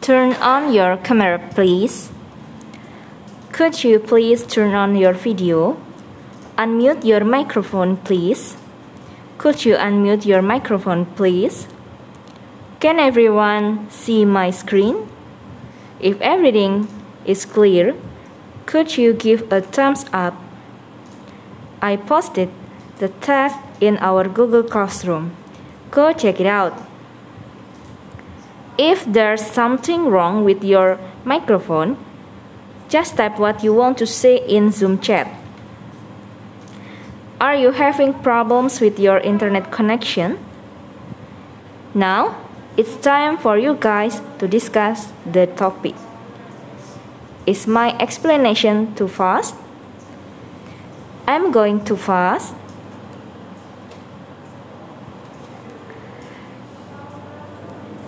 Turn on your camera, please. Could you please turn on your video? Unmute your microphone, please. Could you unmute your microphone, please? Can everyone see my screen? If everything is clear, could you give a thumbs up? I posted the test in our Google Classroom. Go check it out. If there's something wrong with your microphone, just type what you want to say in Zoom chat. Are you having problems with your internet connection? Now, it's time for you guys to discuss the topic. Is my explanation too fast? I'm going too fast.